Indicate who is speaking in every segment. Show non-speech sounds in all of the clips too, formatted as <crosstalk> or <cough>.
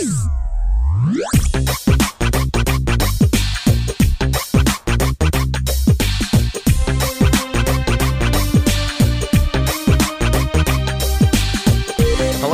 Speaker 1: Hello,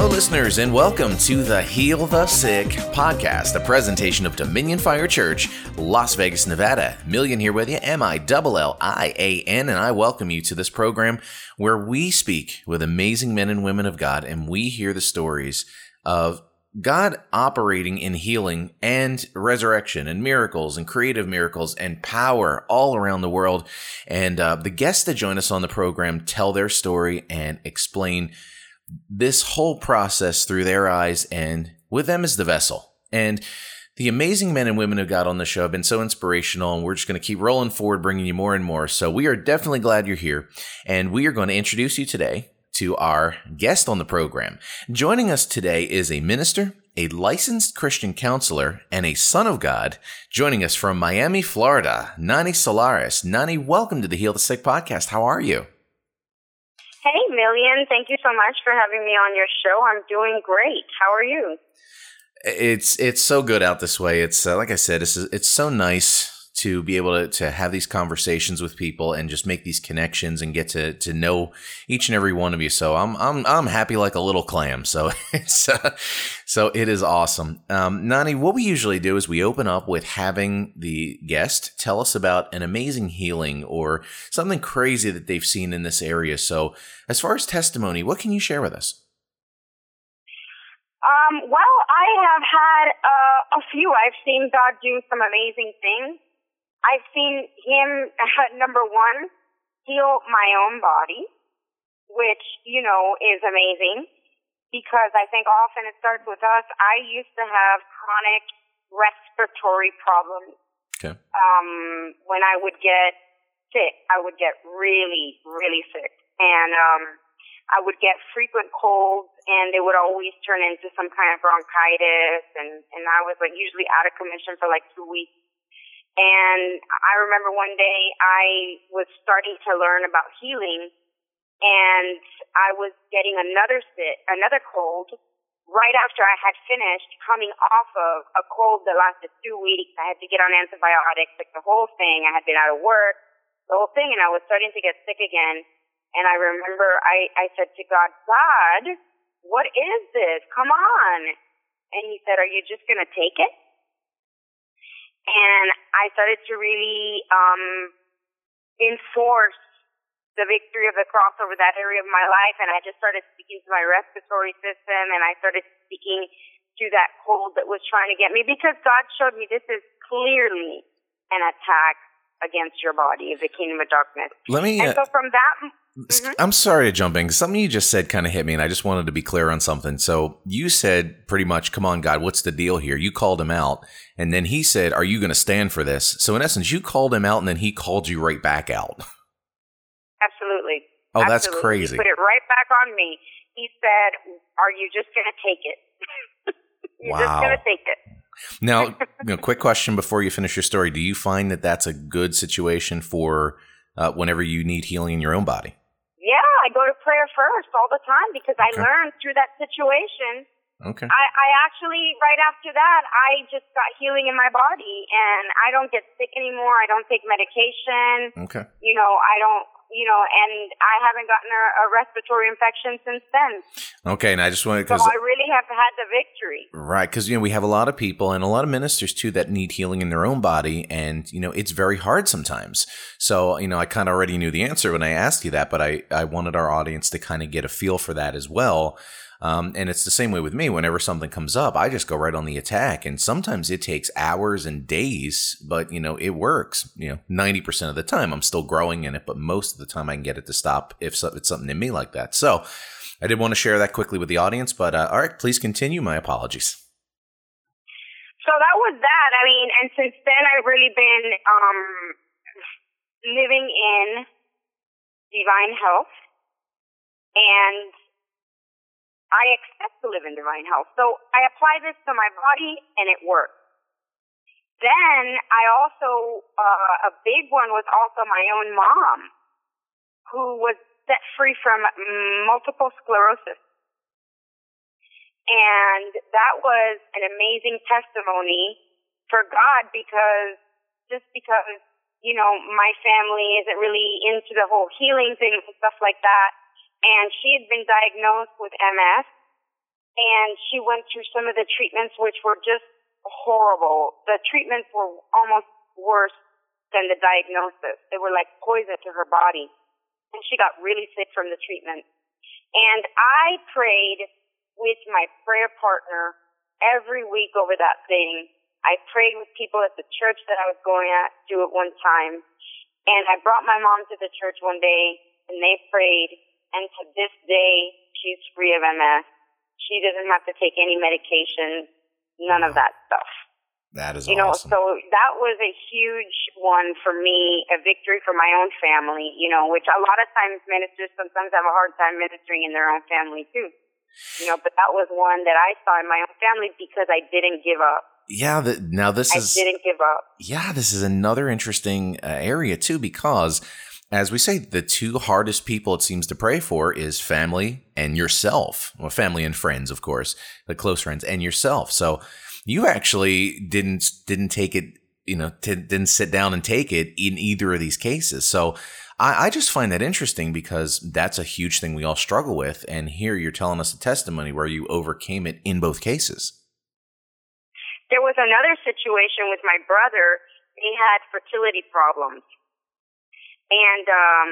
Speaker 1: listeners, and welcome to the Heal the Sick podcast, a presentation of Dominion Fire Church, Las Vegas, Nevada. Millian here with you, M I L L I A N, and I welcome you to this program where we speak with amazing men and women of God and we hear the stories of God operating in healing and resurrection and miracles and creative miracles and power all around the world. And uh, the guests that join us on the program tell their story and explain this whole process through their eyes and with them as the vessel. And the amazing men and women who got on the show have been so inspirational, and we're just going to keep rolling forward, bringing you more and more. So we are definitely glad you're here, and we are going to introduce you today to our guest on the program. Joining us today is a minister, a licensed Christian counselor, and a son of God. Joining us from Miami, Florida, Nani Solaris. Nani, welcome to the Heal the Sick podcast. How are you?
Speaker 2: Hey, Millian. Thank you so much for having me on your show. I'm doing great. How are you?
Speaker 1: It's it's so good out this way. It's uh, like I said, it's it's so nice to be able to, to have these conversations with people and just make these connections and get to, to know each and every one of you. So I'm, I'm, I'm happy like a little clam. So <laughs> it's, uh, so it is awesome. Um, Nani, what we usually do is we open up with having the guest tell us about an amazing healing or something crazy that they've seen in this area. So as far as testimony, what can you share with us?
Speaker 2: Um, well, I have had uh, a few. I've seen God do some amazing things. I've seen him, number one, heal my own body, which, you know, is amazing because I think often it starts with us. I used to have chronic respiratory problems.
Speaker 1: Okay.
Speaker 2: Um, when I would get sick, I would get really, really sick. And, um, I would get frequent colds and they would always turn into some kind of bronchitis and, and I was like usually out of commission for like two weeks and I remember one day I was starting to learn about healing and I was getting another sit, another cold right after I had finished coming off of a cold that lasted two weeks. I had to get on antibiotics, like the whole thing. I had been out of work, the whole thing, and I was starting to get sick again. And I remember I, I said to God, God, what is this? Come on. And he said, are you just going to take it? And I started to really um, enforce the victory of the cross over that area of my life, and I just started speaking to my respiratory system, and I started speaking to that cold that was trying to get me because God showed me this is clearly an attack against your body of the kingdom of darkness.
Speaker 1: Let me.
Speaker 2: And
Speaker 1: uh,
Speaker 2: so from that. Mm-hmm.
Speaker 1: I'm sorry to jump in. Something you just said kind of hit me, and I just wanted to be clear on something. So you said pretty much, "Come on, God, what's the deal here?" You called him out, and then he said, "Are you going to stand for this?" So in essence, you called him out, and then he called you right back out. <laughs>
Speaker 2: Absolutely.
Speaker 1: Oh, that's crazy.
Speaker 2: He put it right back on me. He said, "Are you just going to take it? <laughs> You're
Speaker 1: Wow.
Speaker 2: just going to take it."
Speaker 1: Now, <laughs> you know, quick question before you finish your story: Do you find that that's a good situation for uh, whenever you need healing in your own body?
Speaker 2: Yeah, I go to prayer first all the time because I
Speaker 1: Okay.
Speaker 2: learned through that situation.
Speaker 1: Okay.
Speaker 2: I, I actually, right after that, I just got healing in my body and I don't get sick anymore. I don't take medication.
Speaker 1: Okay.
Speaker 2: You know, I don't, you know, and I haven't gotten a, a respiratory infection since then.
Speaker 1: Okay. And I just wanted
Speaker 2: So
Speaker 1: because
Speaker 2: I really have had the victory.
Speaker 1: Right, because you know we have a lot of people and a lot of ministers too that need healing in their own body, and you know it's very hard sometimes. So you know I kind of already knew the answer when I asked you that, but I I wanted our audience to kind of get a feel for that as well. Um, and it's the same way with me. Whenever something comes up, I just go right on the attack, and sometimes it takes hours and days, but you know it works. You know, ninety percent of the time I'm still growing in it, but most of the time I can get it to stop if it's something in me like that. So. I did want to share that quickly with the audience, but uh, all right, please continue. My apologies.
Speaker 2: So that was that. I mean, and since then I've really been um, living in divine health, and I expect to live in divine health. So I apply this to my body, and it works. Then I also uh, a big one was also my own mom, who was set free from multiple sclerosis. And that was an amazing testimony for God because just because, you know, my family isn't really into the whole healing thing and stuff like that. And she had been diagnosed with MS and she went through some of the treatments which were just horrible. The treatments were almost worse than the diagnosis. They were like poison to her body. And she got really sick from the treatment. And I prayed with my prayer partner every week over that thing. I prayed with people at the church that I was going at do it one time. And I brought my mom to the church one day and they prayed. And to this day, she's free of MS. She doesn't have to take any medication, none of that stuff.
Speaker 1: That is
Speaker 2: you know, so that was a huge one for me, a victory for my own family, you know, which a lot of times ministers sometimes have a hard time ministering in their own family too. You know, but that was one that I saw in my own family because I didn't give up.
Speaker 1: Yeah, the, now this
Speaker 2: I
Speaker 1: is
Speaker 2: didn't give up.
Speaker 1: yeah, this is another interesting uh, area too because as we say, the two hardest people it seems to pray for is family and yourself. Well, family and friends, of course, the close friends and yourself. So you actually didn't didn't take it, you know, t- didn't sit down and take it in either of these cases. So I, I just find that interesting because that's a huge thing we all struggle with. And here you're telling us a testimony where you overcame it in both cases.
Speaker 2: There was another situation with my brother. He had fertility problems. And um,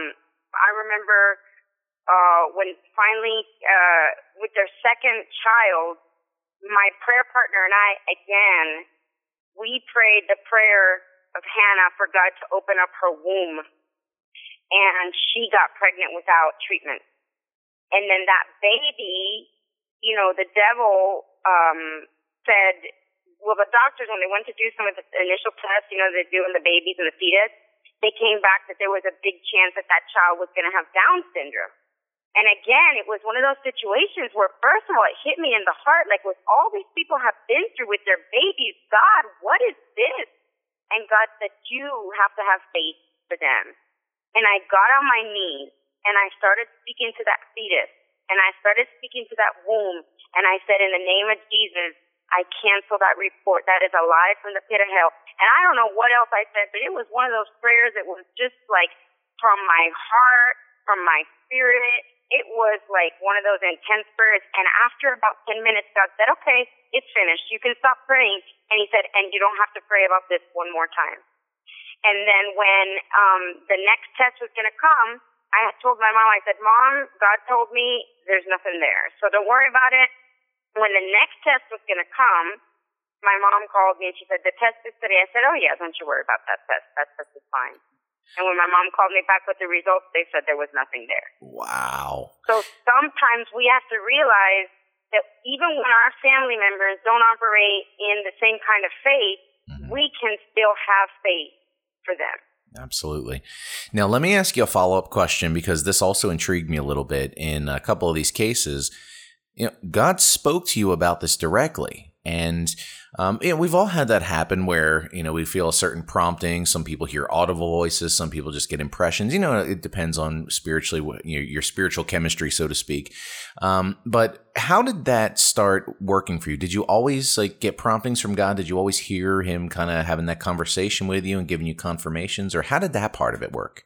Speaker 2: I remember uh, when finally, uh, with their second child, my prayer partner and I, again, we prayed the prayer of Hannah for God to open up her womb. And she got pregnant without treatment. And then that baby, you know, the devil um, said, well, the doctors, when they went to do some of the initial tests, you know, they do on the babies and the fetus, they came back that there was a big chance that that child was going to have Down syndrome. And again, it was one of those situations where, first of all, it hit me in the heart, like with all these people have been through with their babies, God, what is this? And God said, you have to have faith for them. And I got on my knees and I started speaking to that fetus and I started speaking to that womb and I said, in the name of Jesus, I cancel that report. That is a lie from the pit of hell. And I don't know what else I said, but it was one of those prayers that was just like from my heart, from my spirit. It was like one of those intense prayers. And after about 10 minutes, God said, okay, it's finished. You can stop praying. And he said, and you don't have to pray about this one more time. And then when um, the next test was going to come, I told my mom, I said, Mom, God told me there's nothing there. So don't worry about it. When the next test was going to come, my mom called me and she said, the test is today. I said, oh yeah, don't you worry about that test. That test is fine. And when my mom called me back with the results, they said there was nothing there.
Speaker 1: Wow.
Speaker 2: So sometimes we have to realize that even when our family members don't operate in the same kind of faith, mm-hmm. we can still have faith for them.
Speaker 1: Absolutely. Now, let me ask you a follow up question because this also intrigued me a little bit in a couple of these cases. You know, God spoke to you about this directly. And um, you know, we've all had that happen where you know we feel a certain prompting. Some people hear audible voices. Some people just get impressions. You know, it depends on spiritually you know, your spiritual chemistry, so to speak. Um, but how did that start working for you? Did you always like get promptings from God? Did you always hear Him kind of having that conversation with you and giving you confirmations, or how did that part of it work?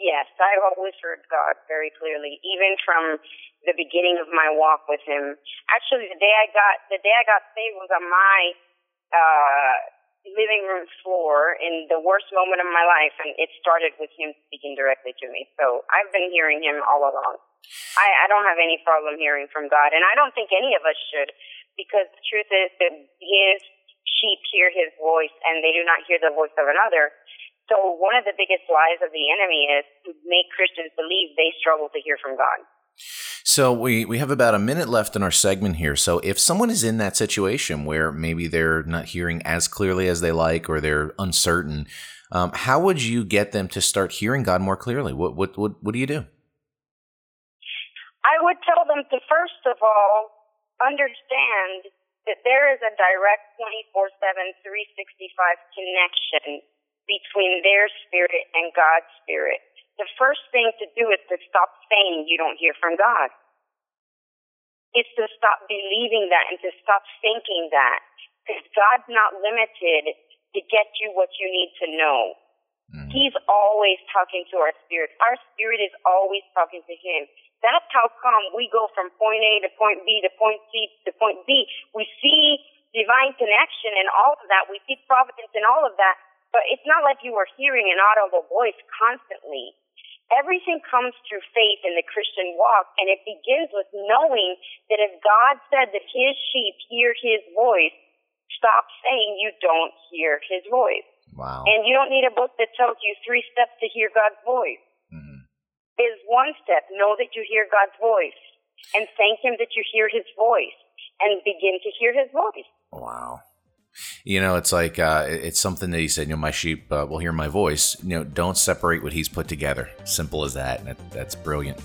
Speaker 2: Yes, I always heard God very clearly, even from the beginning of my walk with him. Actually, the day I got the day I got saved was on my uh, living room floor in the worst moment of my life, and it started with him speaking directly to me. So I've been hearing him all along. I, I don't have any problem hearing from God, and I don't think any of us should, because the truth is that His sheep hear His voice, and they do not hear the voice of another. So one of the biggest lies of the enemy is to make Christians believe they struggle to hear from God.
Speaker 1: So we, we have about a minute left in our segment here. So if someone is in that situation where maybe they're not hearing as clearly as they like or they're uncertain, um, how would you get them to start hearing God more clearly? What, what, what, what do you do?
Speaker 2: I would tell them to first of all understand that there is a direct 24 7, 365 connection between their spirit and God's spirit the first thing to do is to stop saying you don't hear from God. It's to stop believing that and to stop thinking that. Because God's not limited to get you what you need to know. Mm. He's always talking to our spirit. Our spirit is always talking to Him. That's how come we go from point A to point B to point C to point D. We see divine connection and all of that. We see providence in all of that. But it's not like you are hearing an audible voice constantly. Everything comes through faith in the Christian walk, and it begins with knowing that if God said that His sheep hear His voice, stop saying you don't hear His voice.
Speaker 1: Wow.
Speaker 2: And you don't need a book that tells you three steps to hear God's voice. Mm-hmm. Is one step, know that you hear God's voice and thank Him that you hear His voice and begin to hear His voice.
Speaker 1: Wow. You know, it's like uh, it's something that he said. You know, my sheep uh, will hear my voice. You know, don't separate what he's put together. Simple as that. that that's brilliant.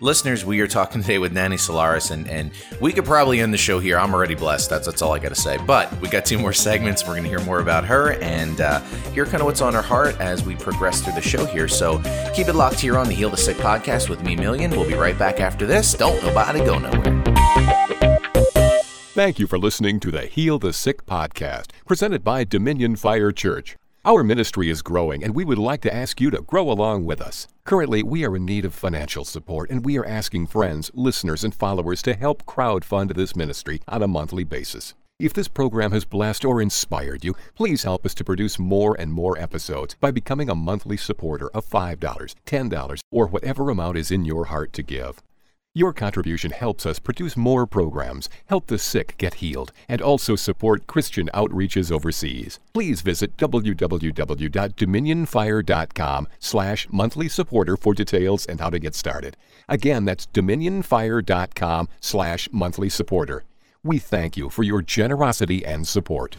Speaker 1: Listeners, we are talking <laughs> today with Nani Solaris, and and we could probably end the show here. I'm already blessed. That's that's all I got to say. But we got two more <laughs> segments. We're to hear more about her and uh, hear kind of what's on her heart as we progress through the show here. So keep it locked here on the Heal the Sick podcast with me, Millian. We'll be right back after this. Don't nobody go nowhere.
Speaker 3: Thank you for listening to the Heal the Sick podcast, presented by Dominion Fire Church. Our ministry is growing, and we would like to ask you to grow along with us. Currently, we are in need of financial support, and we are asking friends, listeners, and followers to help crowdfund this ministry on a monthly basis. If this program has blessed or inspired you, please help us to produce more and more episodes by becoming a monthly supporter of $5, $10, or whatever amount is in your heart to give. Your contribution helps us produce more programs, help the sick get healed, and also support Christian outreaches overseas. Please visit www.dominionfire.com slash monthly supporter for details and how to get started. Again, that's dominionfire.com slash monthly supporter. We thank you for your generosity and support.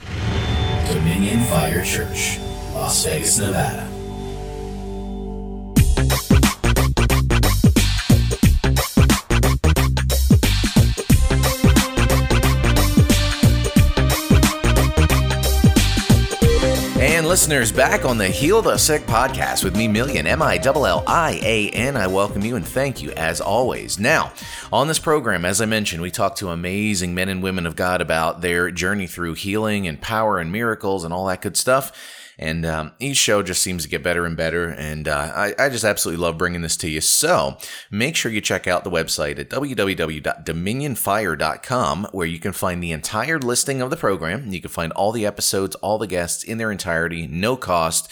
Speaker 1: Dominion Fire Church, Las Vegas, Nevada. Listeners, back on the Heal the Sick podcast with me, Millian, M I L L I A N. I welcome you and thank you as always. Now, on this program, as I mentioned, we talk to amazing men and women of God about their journey through healing and power and miracles and all that good stuff. And um, each show just seems to get better and better. And uh, I, I, just absolutely love bringing this to you. So make sure you check out the website at www.dominionfire.com, where you can find the entire listing of the program. You can find all the episodes, all the guests in their entirety, no cost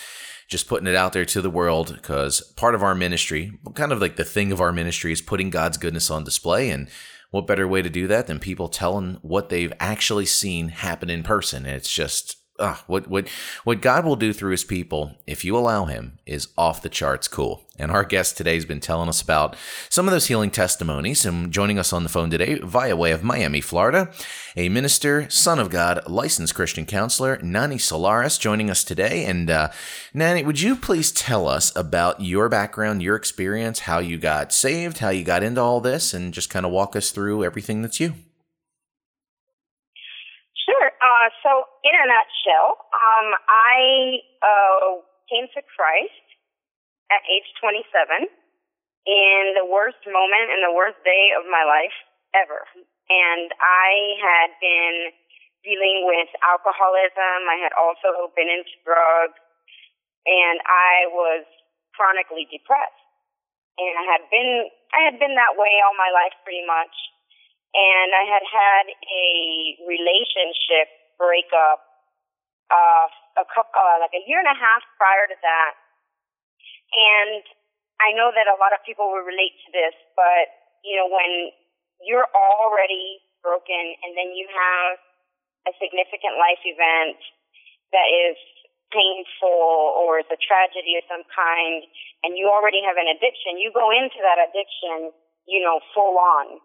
Speaker 1: just putting it out there to the world because part of our ministry, kind of like the thing of our ministry, is putting God's goodness on display. And what better way to do that than people telling what they've actually seen happen in person? And it's just uh, what what what God will do through His people, if you allow Him, is off the charts cool. And our guest today has been telling us about some of those healing testimonies. And joining us on the phone today, via way of Miami, Florida, a minister, son of God, licensed Christian counselor, Nani Solaris, joining us today. And uh, Nani, would you please tell us about your background, your experience, how you got saved, how you got into all this, and just kind of walk us through everything that's you? Sure.
Speaker 2: Uh, so, in a nutshell, um, I uh, came to Christ at age 27 in the worst moment and the worst day of my life ever. And I had been dealing with alcoholism. I had also been into drugs, and I was chronically depressed. And I had been I had been that way all my life pretty much and I had had a relationship breakup uh, a couple, uh, like a year and a half prior to that, and I know that a lot of people will relate to this, but you know when you're already broken and then you have a significant life event that is painful or is a tragedy of some kind and you already have an addiction, you go into that addiction, you know, full on.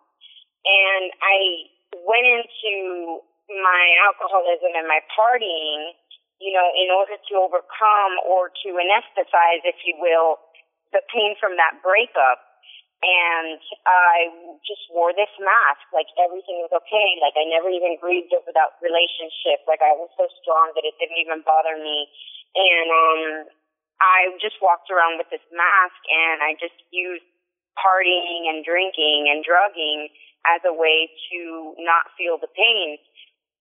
Speaker 2: And I went into my alcoholism and my partying, you know, in order to overcome or to anesthetize, if you will, the pain from that breakup. And I just wore this mask, like everything was okay. Like I never even grieved over that relationship. Like I was so strong that it didn't even bother me. And um I just walked around with this mask and I just used partying and drinking and drugging as a way to not feel the pain.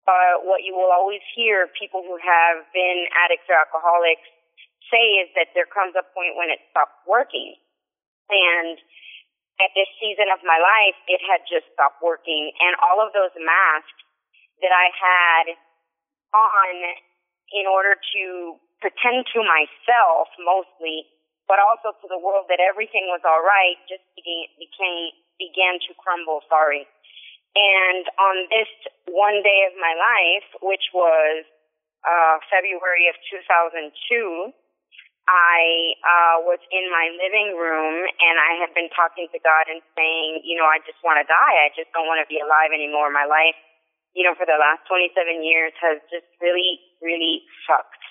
Speaker 2: But what you will always hear people who have been addicts or alcoholics say is that there comes a point when it stops working. And at this season of my life, it had just stopped working. And all of those masks that I had on in order to pretend to myself mostly, but also to the world that everything was all right, just began, became, began to crumble, sorry. And on this one day of my life, which was uh, February of 2002, I uh, was in my living room and I had been talking to God and saying, you know, I just want to die. I just don't want to be alive anymore. My life, you know, for the last 27 years has just really, really sucked.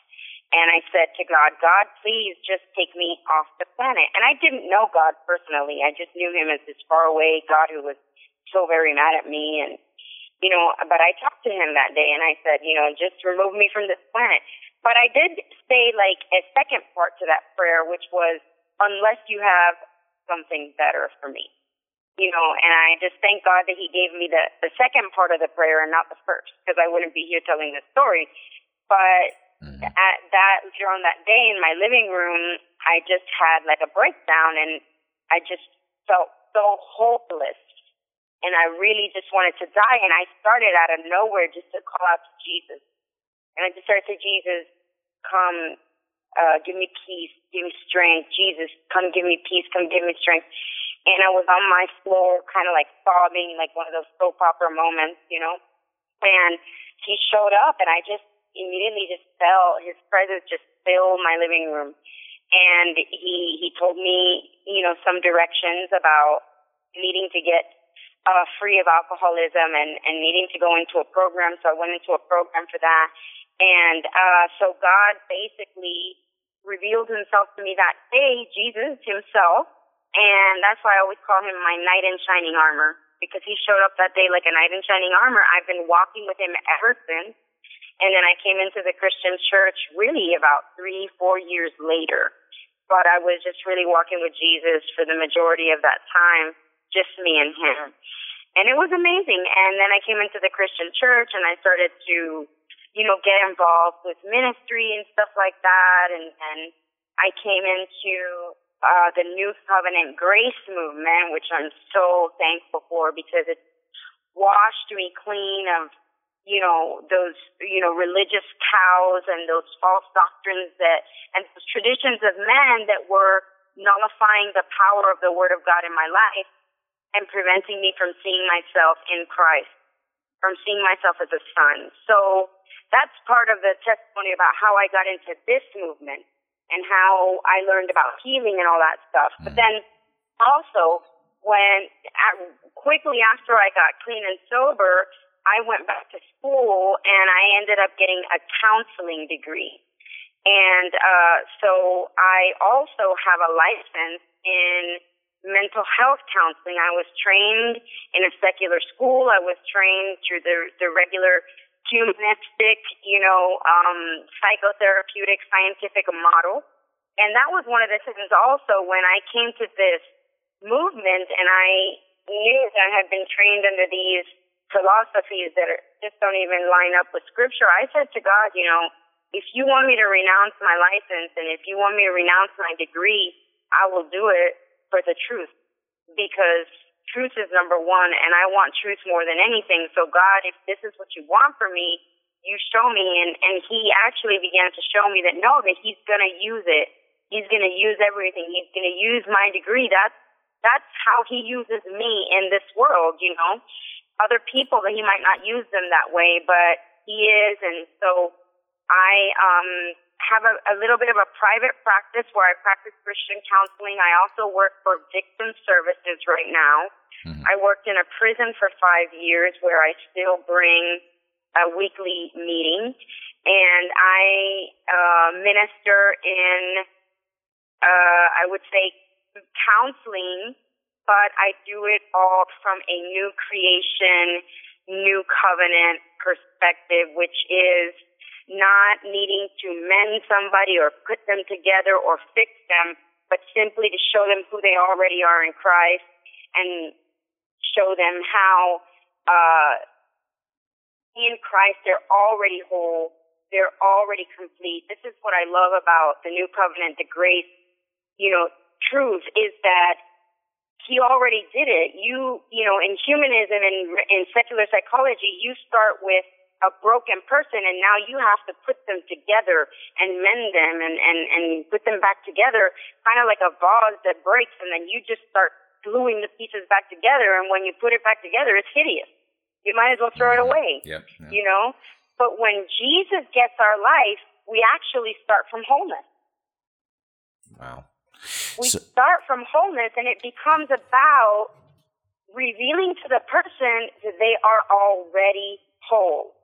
Speaker 2: And I said to God, God, please just take me off the planet. And I didn't know God personally. I just knew him as this far away God who was so very mad at me. And, you know, but I talked to him that day and I said, you know, just remove me from this planet. But I did say like a second part to that prayer, which was, unless you have something better for me. You know, and I just thank God that He gave me the, the second part of the prayer and not the first, because I wouldn't be here telling this story. But mm-hmm. at that, during that day in my living room, I just had like a breakdown and I just felt so hopeless. And I really just wanted to die. And I started out of nowhere just to call out to Jesus and I just started to Jesus, come, uh, give me peace, give me strength. Jesus, come give me peace, come give me strength. And I was on my floor, kind of like sobbing, like one of those soap opera moments, you know. And he showed up, and I just immediately just felt his presence just fill my living room. And he he told me, you know, some directions about needing to get uh, free of alcoholism and and needing to go into a program. So I went into a program for that. And uh, so God basically revealed himself to me that day, Jesus himself. And that's why I always call him my knight in shining armor because he showed up that day like a knight in shining armor. I've been walking with him ever since. And then I came into the Christian church really about three, four years later. But I was just really walking with Jesus for the majority of that time, just me and him. And it was amazing. And then I came into the Christian church and I started to you know, get involved with ministry and stuff like that. And, and I came into uh, the New Covenant Grace movement, which I'm so thankful for because it washed me clean of, you know, those, you know, religious cows and those false doctrines that, and those traditions of men that were nullifying the power of the Word of God in my life and preventing me from seeing myself in Christ, from seeing myself as a son. So, that's part of the testimony about how I got into this movement and how I learned about healing and all that stuff. Mm. But then also, when at, quickly after I got clean and sober, I went back to school and I ended up getting a counseling degree. And uh, so I also have a license in mental health counseling. I was trained in a secular school. I was trained through the, the regular humanistic, you know, um, psychotherapeutic scientific model. And that was one of the things also when I came to this movement and I knew that I had been trained under these philosophies that are, just don't even line up with scripture. I said to God, you know, if you want me to renounce my license and if you want me to renounce my degree, I will do it for the truth because truth is number one, and I want truth more than anything. So, God, if this is what you want for me, you show me. And, and He actually began to show me that no, that He's going to use it. He's going to use everything. He's going to use my degree. That's that's how He uses me in this world. You know, other people that He might not use them that way, but He is. And so, I um have a, a little bit of a private practice where I practice Christian counseling. I also work for victim services right now. Mm-hmm. I worked in a prison for five years where I still bring a weekly meeting and I uh, minister in, uh, I would say, counseling, but I do it all from a new creation, new covenant perspective, which is not needing to mend somebody or put them together or fix them, but simply to show them who they already are in Christ and show them how uh, in Christ they're already whole, they're already complete. This is what I love about the new covenant, the grace, you know, truth is that he already did it. You, you know, in humanism and in secular psychology, you start with a broken person and now you have to put them together and mend them and, and, and put them back together, kind of like a vase that breaks and then you just start gluing the pieces back together and when you put it back together, it's hideous. You might as well throw it away.
Speaker 1: Yep, yep.
Speaker 2: You know? But when Jesus gets our life, we actually start from wholeness.
Speaker 1: Wow.
Speaker 2: We
Speaker 1: So-
Speaker 2: start from wholeness and it becomes about revealing to the person that they are already whole.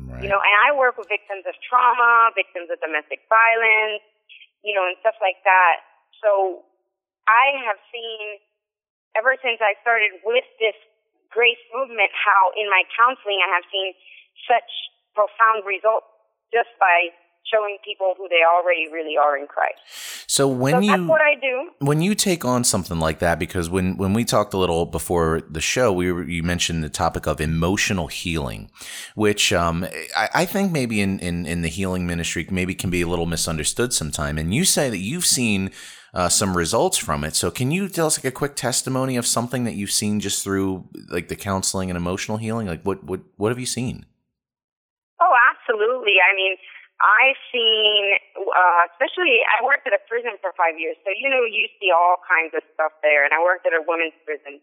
Speaker 1: Right.
Speaker 2: You know, and I work with victims of trauma, victims of domestic violence, you know, and stuff like that. So I have seen ever since I started with this grace movement how in my counseling I have seen such profound results just by showing people who they already really are in Christ.
Speaker 1: so when
Speaker 2: So
Speaker 1: you
Speaker 2: that's what I do.
Speaker 1: when you take on something like that because when when we talked a little before the show we were, you mentioned the topic of emotional healing which um, I, I think maybe in, in in the healing ministry maybe can be a little misunderstood sometime and you say that you've seen uh, some results from it so can you tell us like a quick testimony of something that you've seen just through like the counseling and emotional healing like what what what have you seen
Speaker 2: Oh, absolutely. I mean, I've seen, uh, especially, I worked at a prison for five years, so you know, you see all kinds of stuff there. And I worked at a women's prison,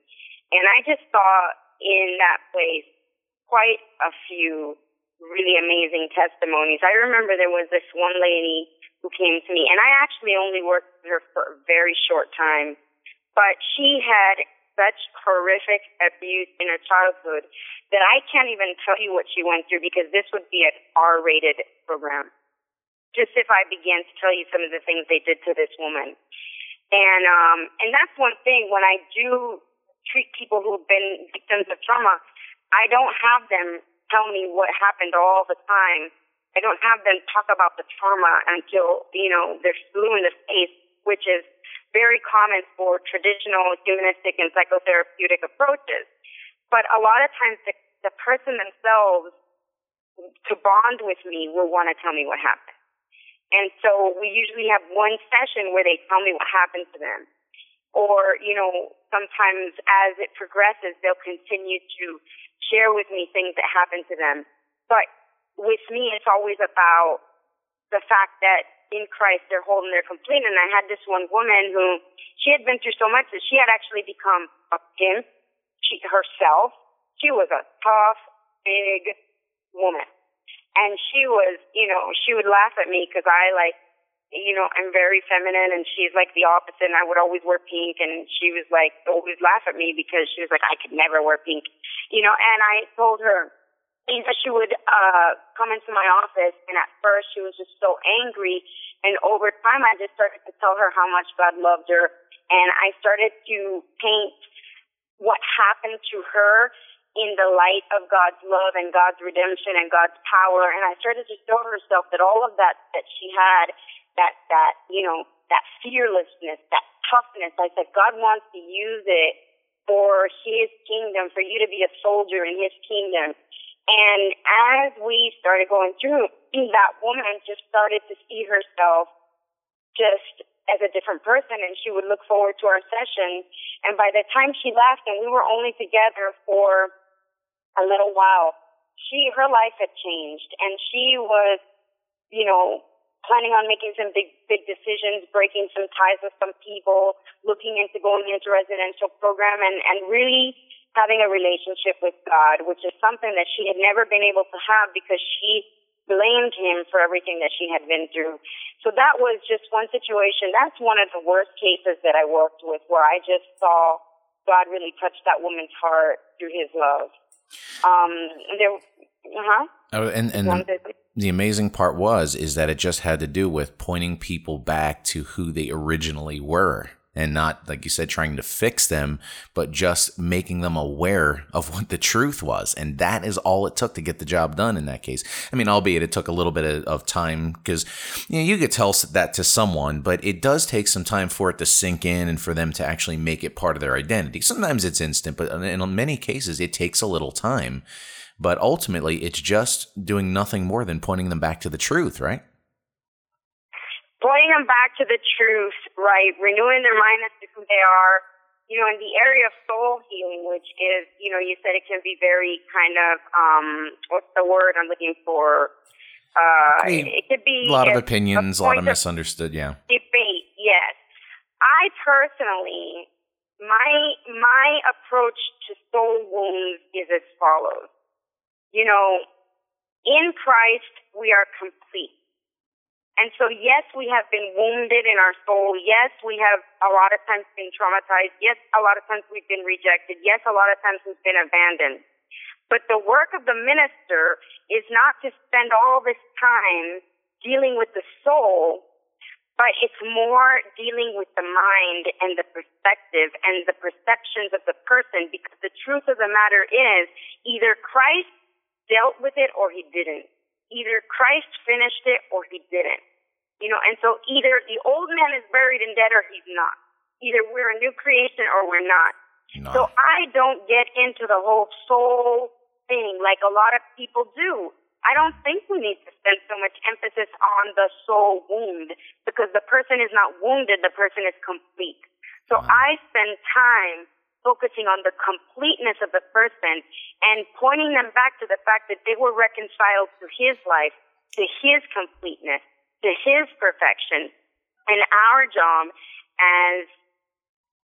Speaker 2: and I just saw in that place quite a few really amazing testimonies. I remember there was this one lady who came to me, and I actually only worked with her for a very short time, but she had such horrific abuse in her childhood that I can't even tell you what she went through because this would be an R-rated program. Just if I began to tell you some of the things they did to this woman. And um and that's one thing when I do treat people who've been victims of trauma, I don't have them tell me what happened all the time. I don't have them talk about the trauma until, you know, they're blue in the face, which is very common for traditional humanistic and psychotherapeutic approaches. But a lot of times the, the person themselves to bond with me will want to tell me what happened. And so we usually have one session where they tell me what happened to them. Or, you know, sometimes as it progresses, they'll continue to share with me things that happened to them. But with me, it's always about the fact that in Christ they're whole and they're complete. And I had this one woman who she had been through so much that she had actually become a pimp she, herself. She was a tough, big woman. And she was, you know, she would laugh at me because I like, you know, I'm very feminine and she's like the opposite and I would always wear pink and she was like, always laugh at me because she was like, I could never wear pink, you know, and I told her, you know, she would, uh, come into my office and at first she was just so angry and over time I just started to tell her how much God loved her and I started to paint what happened to her in the light of God's love and God's redemption and God's power. And I started to show herself that all of that that she had, that, that, you know, that fearlessness, that toughness, I said, God wants to use it for his kingdom, for you to be a soldier in his kingdom. And as we started going through, that woman just started to see herself just as a different person and she would look forward to our session. And by the time she left and we were only together for a little while, she, her life had changed and she was, you know, planning on making some big, big decisions, breaking some ties with some people, looking into going into residential program and, and really having a relationship with God, which is something that she had never been able to have because she blamed him for everything that she had been through. So that was just one situation. That's one of the worst cases that I worked with where I just saw God really touch that woman's heart through his love. Um, there, uh-huh.
Speaker 1: Oh, and and the, the amazing part was is that it just had to do with pointing people back to who they originally were and not, like you said, trying to fix them, but just making them aware of what the truth was. And that is all it took to get the job done in that case. I mean, albeit it took a little bit of time because you know, you could tell that to someone, but it does take some time for it to sink in and for them to actually make it part of their identity. Sometimes it's instant, but in many cases, it takes a little time. But ultimately, it's just doing nothing more than pointing them back to the truth, right?
Speaker 2: Pointing them back to the truth, right? Renewing their mind as to who they are. You know, in the area of soul healing, which is, you know, you said it can be very kind of, um, what's the word I'm looking for? Uh, I mean, it could be
Speaker 1: a lot of opinions, a, a lot of misunderstood. Yeah.
Speaker 2: Debate. Yes. I personally, my my approach to soul wounds is as follows. You know, in Christ we are complete. And so, yes, we have been wounded in our soul. Yes, we have a lot of times been traumatized. Yes, a lot of times we've been rejected. Yes, a lot of times we've been abandoned. But the work of the minister is not to spend all this time dealing with the soul, but it's more dealing with the mind and the perspective and the perceptions of the person because the truth of the matter is either Christ dealt with it or he didn't. Either Christ finished it or he didn't. You know, and so either the old man is buried in dead or he's not. Either we're a new creation or we're not. No. So I don't get into the whole soul thing like a lot of people do. I don't think we need to spend so much emphasis on the soul wound because the person is not wounded, the person is complete. So wow. I spend time focusing on the completeness of the person and pointing them back to the fact that they were reconciled to his life, to his completeness, to his perfection. And our job as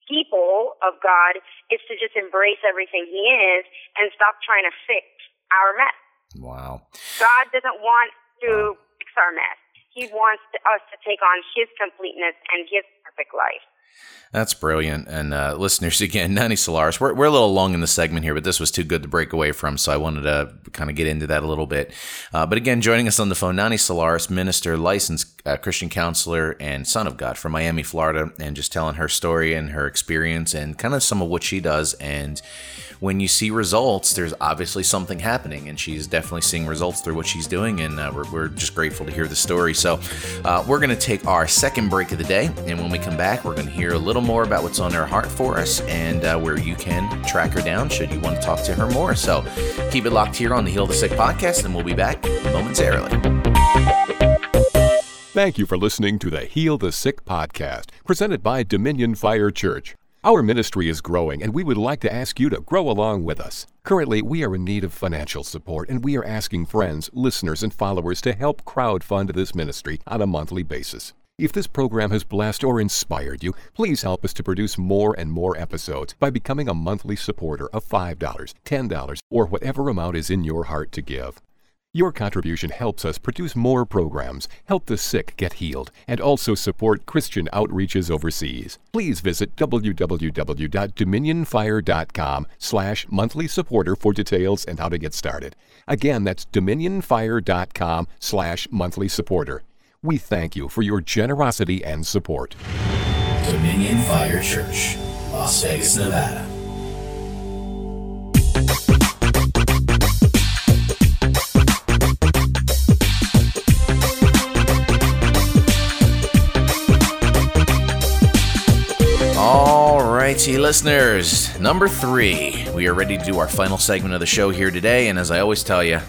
Speaker 2: people of God is to just embrace everything he is and stop trying to fix our mess.
Speaker 1: Wow.
Speaker 2: God doesn't want to wow. fix our mess. He wants us to take on his completeness and his perfect life.
Speaker 1: That's brilliant. And uh, listeners, <laughs> again, Nani Solaris, we're, we're a little long in the segment here, but this was too good to break away from. So I wanted to kind of get into that a little bit. Uh, but again, joining us on the phone, Nani Solaris, minister, licensed uh, Christian counselor, and son of God from Miami, Florida, and just telling her story and her experience and kind of some of what she does. And when you see results, there's obviously something happening, and she's definitely seeing results through what she's doing. And uh, we're, we're, just grateful to hear the story. So uh, we're going to take our second break of the day. And when we come back, we're going to hear a little more about what's on her heart for us and uh, where you can track her down should you want to talk to her more. So keep it locked here on the Heal the Sick podcast, and we'll be back momentarily.
Speaker 3: Thank you for listening to the Heal the Sick podcast, presented by Dominion Fire Church. Our ministry is growing, and we would like to ask you to grow along with us. Currently, we are in need of financial support, and we are asking friends, listeners, and followers to help crowdfund this ministry on a monthly basis. If this program has blessed or inspired you, please help us to produce more and more episodes by becoming a monthly supporter of $5, $10, or whatever amount is in your heart to give. Your contribution helps us produce more programs, help the sick get healed, and also support Christian outreaches overseas. Please visit www.dominionfire.com slash monthly supporter for details and how to get started. Again, that's dominionfire.com slash monthly supporter. We thank you for your generosity and support.
Speaker 1: Dominion Fire Church, Las Vegas, Nevada. righty, listeners. Number three, we are ready to do our final segment of the show here today. And as I always tell you,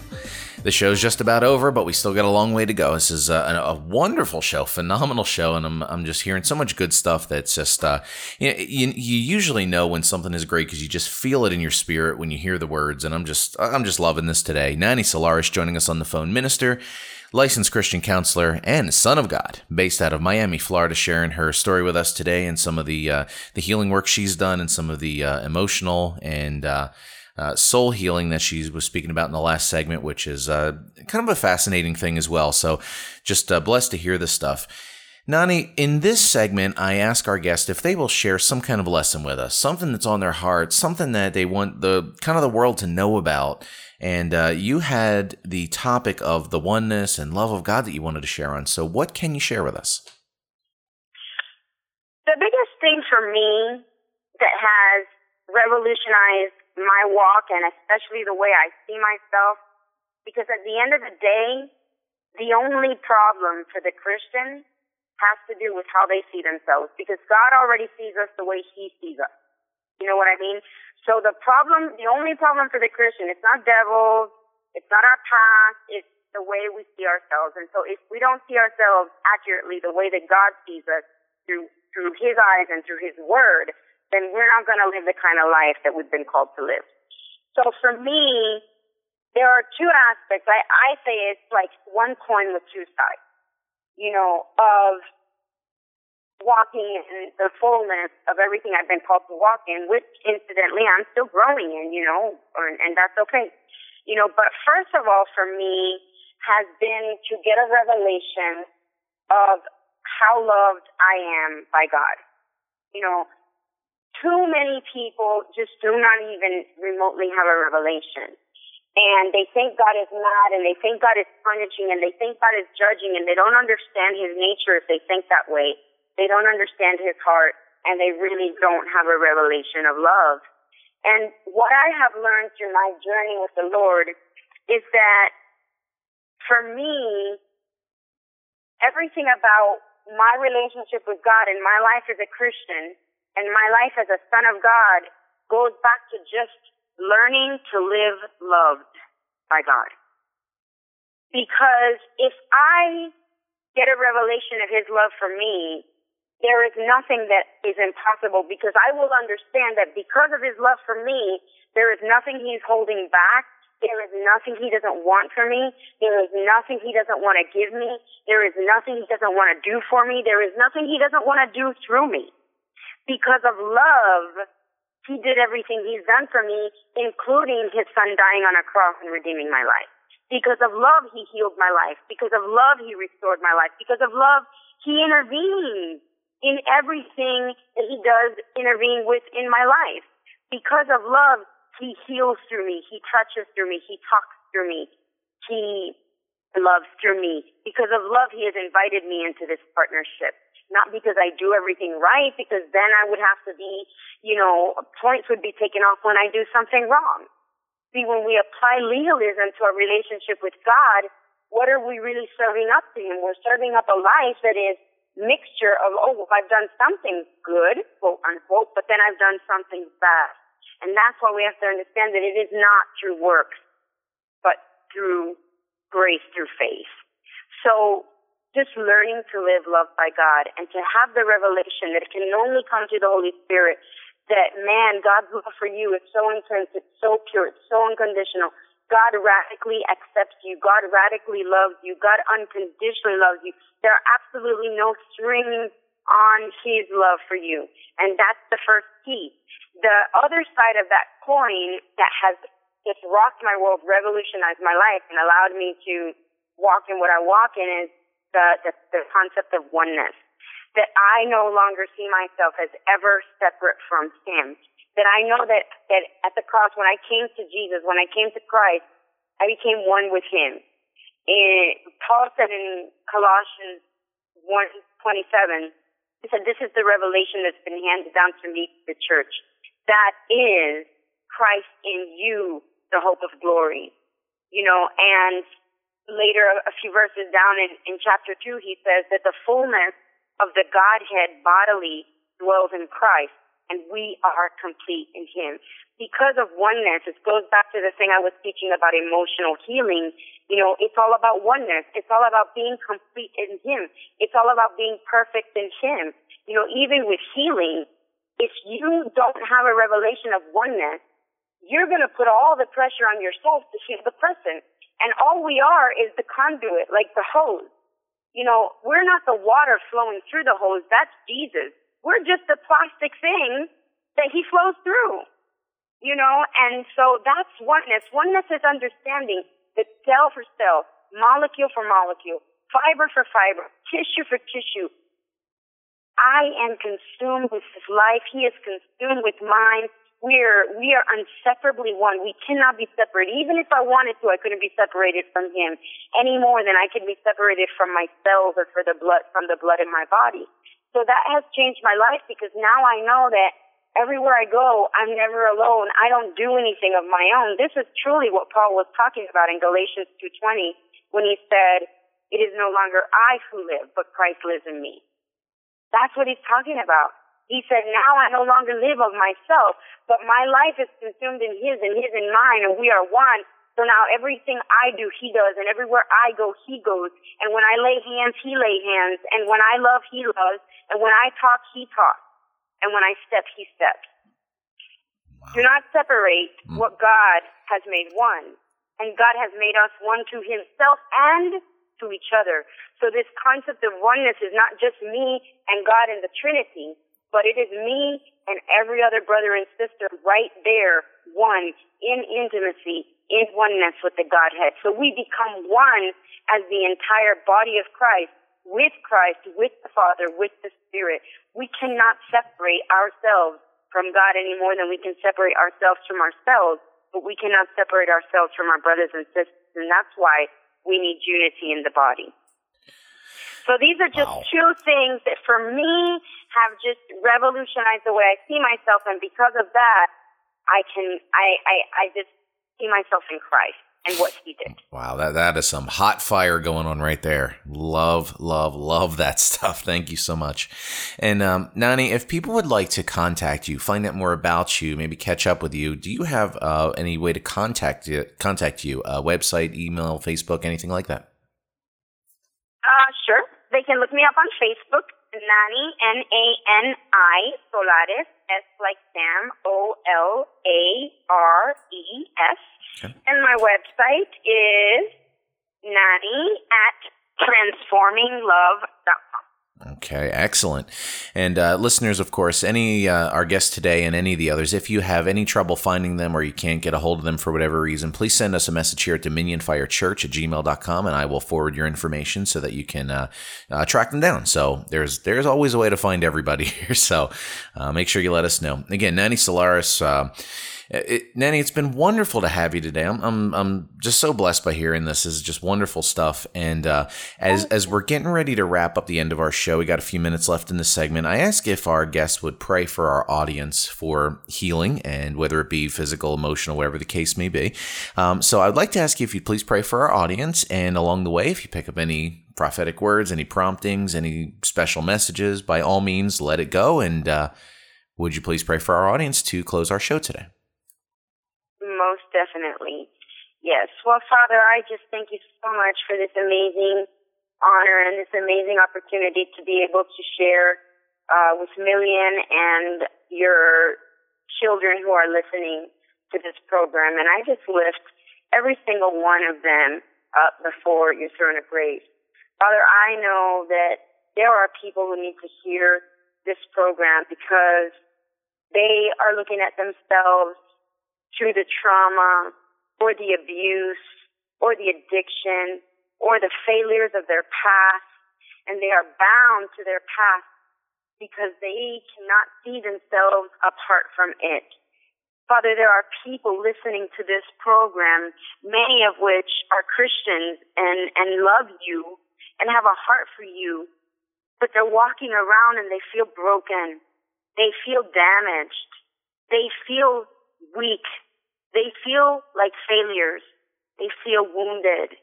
Speaker 1: the show's just about over, but we still got a long way to go. This is a, a wonderful show, phenomenal show, and I'm, I'm just hearing so much good stuff that's just, uh, you, know, you, you usually know when something is great because you just feel it in your spirit when you hear the words, and I'm just, I'm just loving this today. Nani Solaris joining us on the phone, minister licensed Christian counselor and son of God, based out of Miami, Florida, sharing her story with us today and some of the uh, the healing work she's done and some of the uh, emotional and uh, uh soul healing that she was speaking about in the last segment, which is uh, kind of a fascinating thing as well. So, just uh, blessed to hear this stuff. Nani, in this segment, I ask our guest if they will share some kind of lesson with us, something that's on their heart, something that they want the kind of the world to know about and uh, you had the topic of the oneness and love of God that you wanted to share on. So, what can you share with us?
Speaker 2: The biggest thing for me that has revolutionized my walk and especially the way I see myself. Because at the end of the day, the only problem for the Christian has to do with how they see themselves because God already sees us the way he sees us. You know what I mean? So the problem, the only problem for the Christian, it's not devils, it's not our past, it's the way we see ourselves. And so if we don't see ourselves accurately the way that God sees us through, through his eyes and through his word, then we're not going to live the kind of life that we've been called to live. So for me, there are two aspects. I, I say it's like one coin with two sides you know, of walking in the fullness of everything I've been called to walk in, which incidentally I'm still growing in, you know, or, and that's okay. You know, but first of all for me has been to get a revelation of how loved I am by God. You know, too many people just do not even remotely have a revelation and they think God is mad and they think God is punishing and they think God is judging and they don't understand his nature if they think that way. They don't understand his heart and they really don't have a revelation of love. And what I have learned through my journey with the Lord is that for me, everything about my relationship with God and my life as a Christian and my life as a son of God goes back to just learning to live loved by God. Because if I get a revelation of His love for me, there is nothing that is impossible because I will understand that because of His love for me, there is nothing He's holding back. There is nothing He doesn't want for me. There is nothing He doesn't want to give me. There is nothing He doesn't want to do for me. There is nothing He doesn't want to do through me. Because of love, he did everything he's done for me, including his son dying on a cross and redeeming my life. Because of love, he healed my life. Because of love, he restored my life. Because of love, he intervenes in everything that he does intervene with in my life. Because of love, he heals through me. He touches through me. He talks through me. He loves through me. Because of love, he has invited me into this partnership not because I do everything right, because then I would have to be, you know, points would be taken off when I do something wrong. See, when we apply legalism to our relationship with God, what are we really serving up to Him? We're serving up a life that is mixture of, oh, well, I've done something good, quote unquote, but then I've done something bad. And that's why we have to understand that it is not through works, but through grace, through faith. So just learning to live loved by God and to have the revelation that it can only come through the Holy Spirit that man, God's love for you is so intense, it's so pure, it's so unconditional. God radically accepts you. God radically loves you. God unconditionally loves you. There are absolutely no strings on his love for you. And that's the first key. The other side of that coin that has just rocked my world, revolutionized my life, and allowed me to walk in what I walk in is the, the, the concept of oneness. That I no longer see myself as ever separate from Him. That I know that, that at the cross, when I came to Jesus, when I came to Christ, I became one with Him. And Paul said in Colossians 1:27, he said, "This is the revelation that's been handed down to me, the church. That is Christ in you, the hope of glory." You know, and later, a few verses down in, in chapter 2, he says that the fullness of the Godhead bodily dwells in Christ, and we are complete in Him. Because of oneness, it goes back to the thing I was teaching about emotional healing. You know, it's all about oneness. It's all about being complete in Him. It's all about being perfect in Him. You know, even with healing, if you don't have a revelation of oneness, you're going to put all the pressure on yourself to heal the person. And all we are is the conduit, like the hose. You know, we're not the water flowing through the hose. That's Jesus. We're just the plastic thing that he flows through. You know, and so that's oneness. Oneness is understanding that cell for cell, molecule for molecule, fiber for fiber, tissue for tissue. I am consumed with his life. He is consumed with mine we're we are inseparably one. We cannot be separated. Even if I wanted to, I couldn't be separated from him any more than I can be separated from my cells or for the blood from the blood in my body. So that has changed my life because now I know that everywhere I go, I'm never alone. I don't do anything of my own. This is truly what Paul was talking about in Galatians 2:20 when he said, "It is no longer I who live, but Christ lives in me." That's what he's talking about. He said, "Now I no longer live of myself, but my life is consumed in his and his in mine, and we are one." So now everything I do, he does, and everywhere I go, he goes. And when I lay hands, he lay hands. And when I love, he loves. And when I talk, he talks. And when I step, he steps. Wow. Do not separate mm. what God has made one. And God has made us one to himself and to each other. So this concept of oneness is not just me and God in the Trinity, but it is me and every other brother and sister right there, one in intimacy in oneness with the Godhead. So we become one as the entire body of Christ, with Christ, with the Father, with the Spirit. We cannot separate ourselves from God any more than we can separate ourselves from ourselves, but we cannot separate ourselves from our brothers and sisters, and that's why we need unity in the body. So these are just wow. two things that for me have just revolutionized the way I see myself, and because of that, I can I I, I just see myself in Christ and what he did.
Speaker 1: Wow, that that is some hot fire going on right there. Love, love, love that <laughs> stuff. Thank you so much. And um, Nani, if people would like to contact you, find out more about you, maybe catch up with you, do you have uh, any way to contact you, contact you? Uh, website, email, Facebook, anything like that?
Speaker 2: Uh, sure. They can look me up on Facebook, Nani N A N I Solares S like Sam, O L A R E S. Okay. And my website is Nani at transforminglove.com.
Speaker 1: Okay, excellent. And uh, listeners, of course, any uh, our guests today and any of the others, if you have any trouble finding them or you can't get a hold of them for whatever reason, please send us a message here at dominionfirechurch at gmail.com and I will forward your information so that you can uh, uh track them down. So there's there's always a way to find everybody <laughs> here. So uh, make sure you let us know. Again, Nani Solaris uh, it, Nani, it's been wonderful to have you today. I'm, I'm, I'm just so blessed by hearing this. This is just wonderful stuff. And uh, as as we're getting ready to wrap up the end of our show, we got a few minutes left in the segment. I ask if our guests would pray for our audience for healing, and whether it be physical, emotional, whatever the case may be. Um, so I'd like to ask you if you'd please pray for our audience, and along the way, if you pick up any prophetic words, any promptings, any special messages, by all means, let it go. And uh, would you please pray for our audience to close our show today?
Speaker 2: Definitely. Yes. Well, Father, I just thank you so much for this amazing honor and this amazing opportunity to be able to share uh, with Millian and your children who are listening to this program. And I just lift every single one of them up before your throne of grace. Father, I know that there are people who need to hear this program because they are looking at themselves through the trauma or the abuse or the addiction or the failures of their past and they are bound to their past because they cannot see themselves apart from it. Father, there are people listening to this program, many of which are Christians and, and love you and have a heart for you, but they're walking around and they feel broken. They feel damaged. They feel weak. They feel like failures. They feel wounded.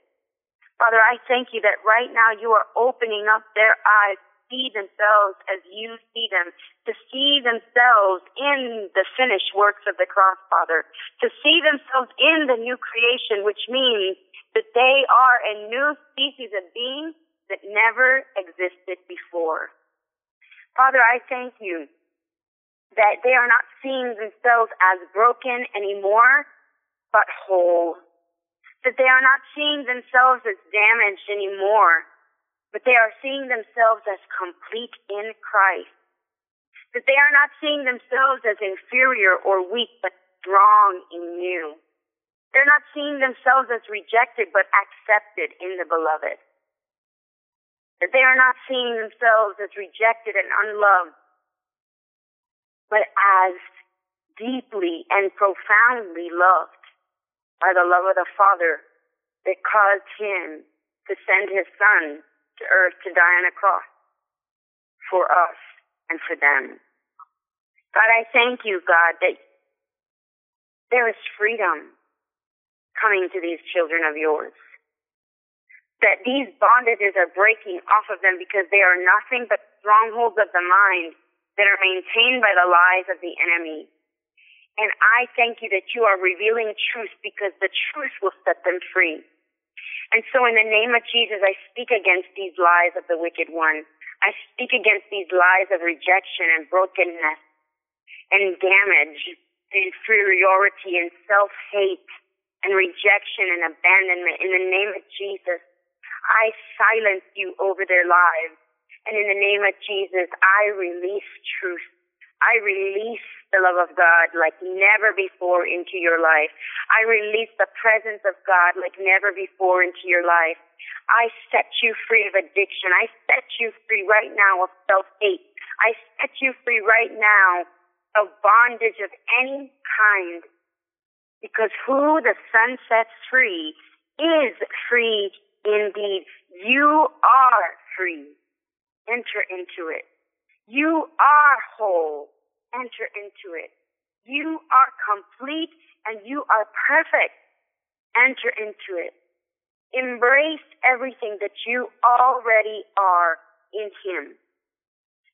Speaker 2: Father, I thank you that right now you are opening up their eyes see themselves as you see them, to see themselves in the finished works of the cross, Father, to see themselves in the new creation, which means that they are a new species of being that never existed before. Father, I thank you that they are not seeing themselves as broken anymore, but whole. That they are not seeing themselves as damaged anymore, but they are seeing themselves as complete in Christ. That they are not seeing themselves as inferior or weak, but strong in you. They're not seeing themselves as rejected, but accepted in the beloved. That they are not seeing themselves as rejected and unloved, but as deeply and profoundly loved by the love of the Father that caused him to send his son to earth to die on a cross. for us and for them. God, I thank you, God, that there is freedom coming to these children of yours. That these bondages are breaking off of them because they are nothing but strongholds of the mind that are maintained by the lies of the enemy. And I thank you that you are revealing truth because the truth will set them free. And so in the name of Jesus, I speak against these lies of the wicked one. I speak against these lies of rejection and brokenness and damage, inferiority and self-hate and rejection and abandonment. In the name of Jesus, I silence you over their lives. And in the name of Jesus, I release truth. I release the love of God like never before into your life. I release the presence of God like never before into your life. I set you free of addiction. I set you free right now of self-hate. I set you free right now of bondage of any kind. Because who the son sets free is free indeed. You are free. Enter into it. You are whole. Enter into it. You are complete and you are perfect. Enter into it. Embrace everything that you already are in Him.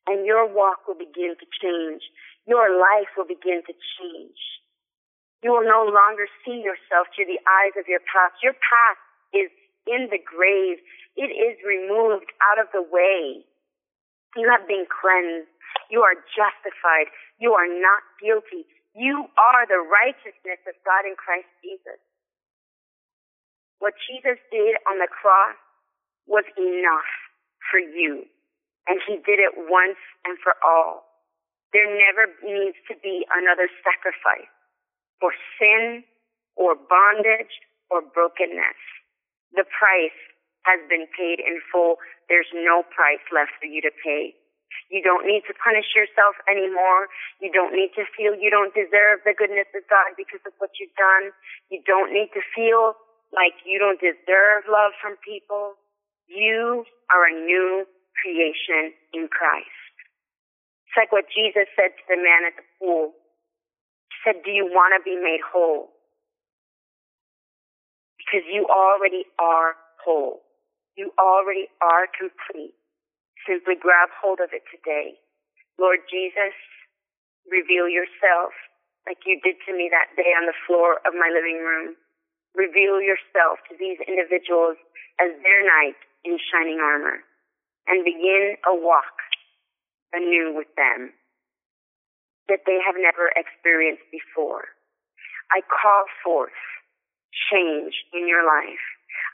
Speaker 2: And your walk will begin to change. Your life will begin to change. You will no longer see yourself through the eyes of your past. Your past is in the grave. It is removed out of the way. You have been cleansed. You are justified. You are not guilty. You are the righteousness of God in Christ Jesus. What Jesus did on the cross was enough for you. And he did it once and for all. There never needs to be another sacrifice for sin or bondage or brokenness. The price has been paid in full. There's no price left for you to pay. You don't need to punish yourself anymore. You don't need to feel you don't deserve the goodness of God because of what you've done. You don't need to feel like you don't deserve love from people. You are a new creation in Christ. It's like what Jesus said to the man at the pool. He said, do you want to be made whole? Because you already are whole. You already are complete. Simply grab hold of it today. Lord Jesus, reveal yourself like you did to me that day on the floor of my living room. Reveal yourself to these individuals as their knight in shining armor and begin a walk anew with them that they have never experienced before. I call forth change in your life.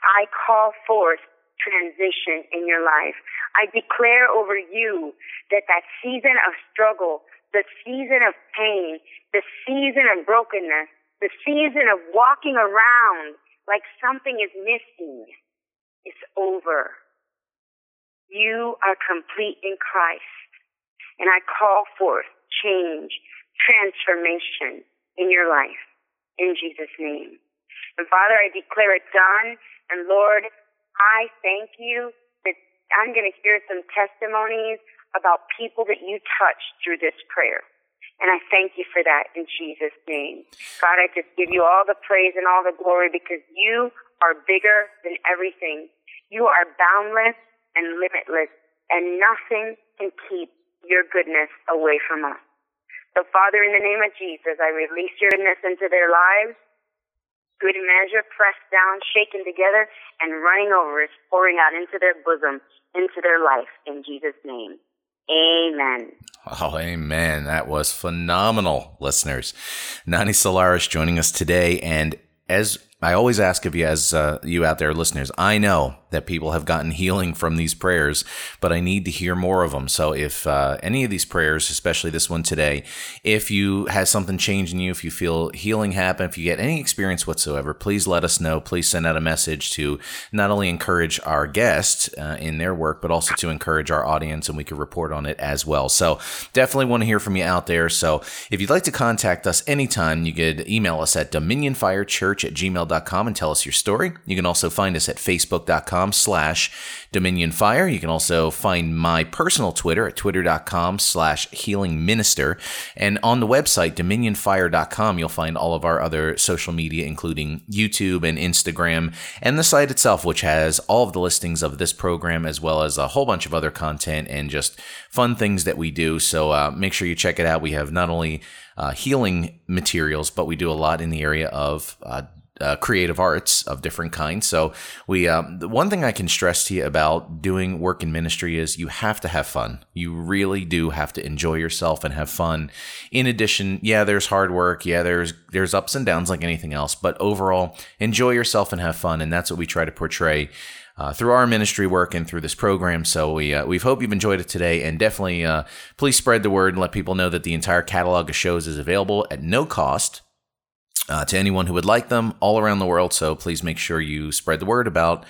Speaker 2: I call forth transition in your life. I declare over you that that season of struggle, the season of pain, the season of brokenness, the season of walking around like something is missing is over. You are complete in Christ. And I call forth change, transformation in your life in Jesus' name. And Father, I declare it done. And Lord, I thank you that I'm going to hear some testimonies about people that you touched through this prayer. And I thank you for that in Jesus' name. God, I just give you all the praise and all the glory because you are bigger than everything. You are boundless and limitless, and nothing can keep your goodness away from us. So, Father, in the name of Jesus, I release your goodness into their lives good measure, pressed down, shaken together, and running over is pouring out into their bosom, into their life, in Jesus' name. Amen.
Speaker 1: Oh, amen. That was phenomenal, listeners. Nani Solaris joining us today. And as I always ask of you, as uh, you out there listeners, I know that people have gotten healing from these prayers, but I need to hear more of them. So if uh, any of these prayers, especially this one today, if you have something change in you, if you feel healing happen, if you get any experience whatsoever, please let us know. Please send out a message to not only encourage our guests uh, in their work, but also to encourage our audience, and we can report on it as well. So definitely want to hear from you out there. So if you'd like to contact us anytime, you could email us at dominionfirechurch at gmail.com gmail.com and tell us your story. You can also find us at facebook.com slash Dominion Fire. You can also find my personal Twitter at twitter.com slash healing minister. And on the website, dominionfire.com, you'll find all of our other social media, including YouTube and Instagram, and the site itself, which has all of the listings of this program as well as a whole bunch of other content and just fun things that we do. So uh, make sure you check it out. We have not only uh, healing materials, but we do a lot in the area of uh, uh, creative arts of different kinds. So we, um, the one thing I can stress to you about doing work in ministry is you have to have fun. You really do have to enjoy yourself and have fun. In addition, yeah, there's hard work. Yeah, there's there's ups and downs like anything else. But overall, enjoy yourself and have fun, and that's what we try to portray uh, through our ministry work and through this program. So we uh, we hope you've enjoyed it today, and definitely uh, please spread the word and let people know that the entire catalog of shows is available at no cost. Uh, to anyone who would like them all around the world. So please make sure you spread the word about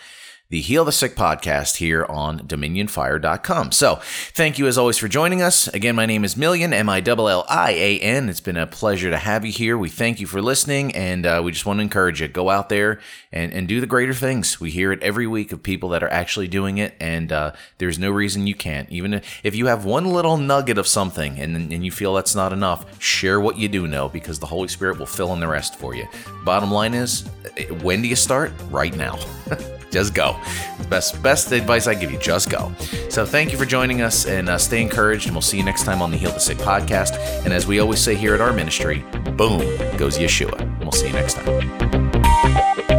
Speaker 1: the Heal the Sick podcast here on dominionfire.com. So, thank you as always for joining us. Again, my name is Millian, M I L L I A N. It's been a pleasure to have you here. We thank you for listening, and uh, we just want to encourage you go out there and, and do the greater things. We hear it every week of people that are actually doing it, and uh, there's no reason you can't. Even if you have one little nugget of something and, and you feel that's not enough, share what you do know because the Holy Spirit will fill in the rest for you. Bottom line is, when do you start? Right now. <laughs> just go. Best best advice I give you, just go. So thank you for joining us and uh, stay encouraged, and we'll see you next time on the Heal the Sick podcast. And as we always say here at our ministry, boom goes Yeshua. And we'll see you next time.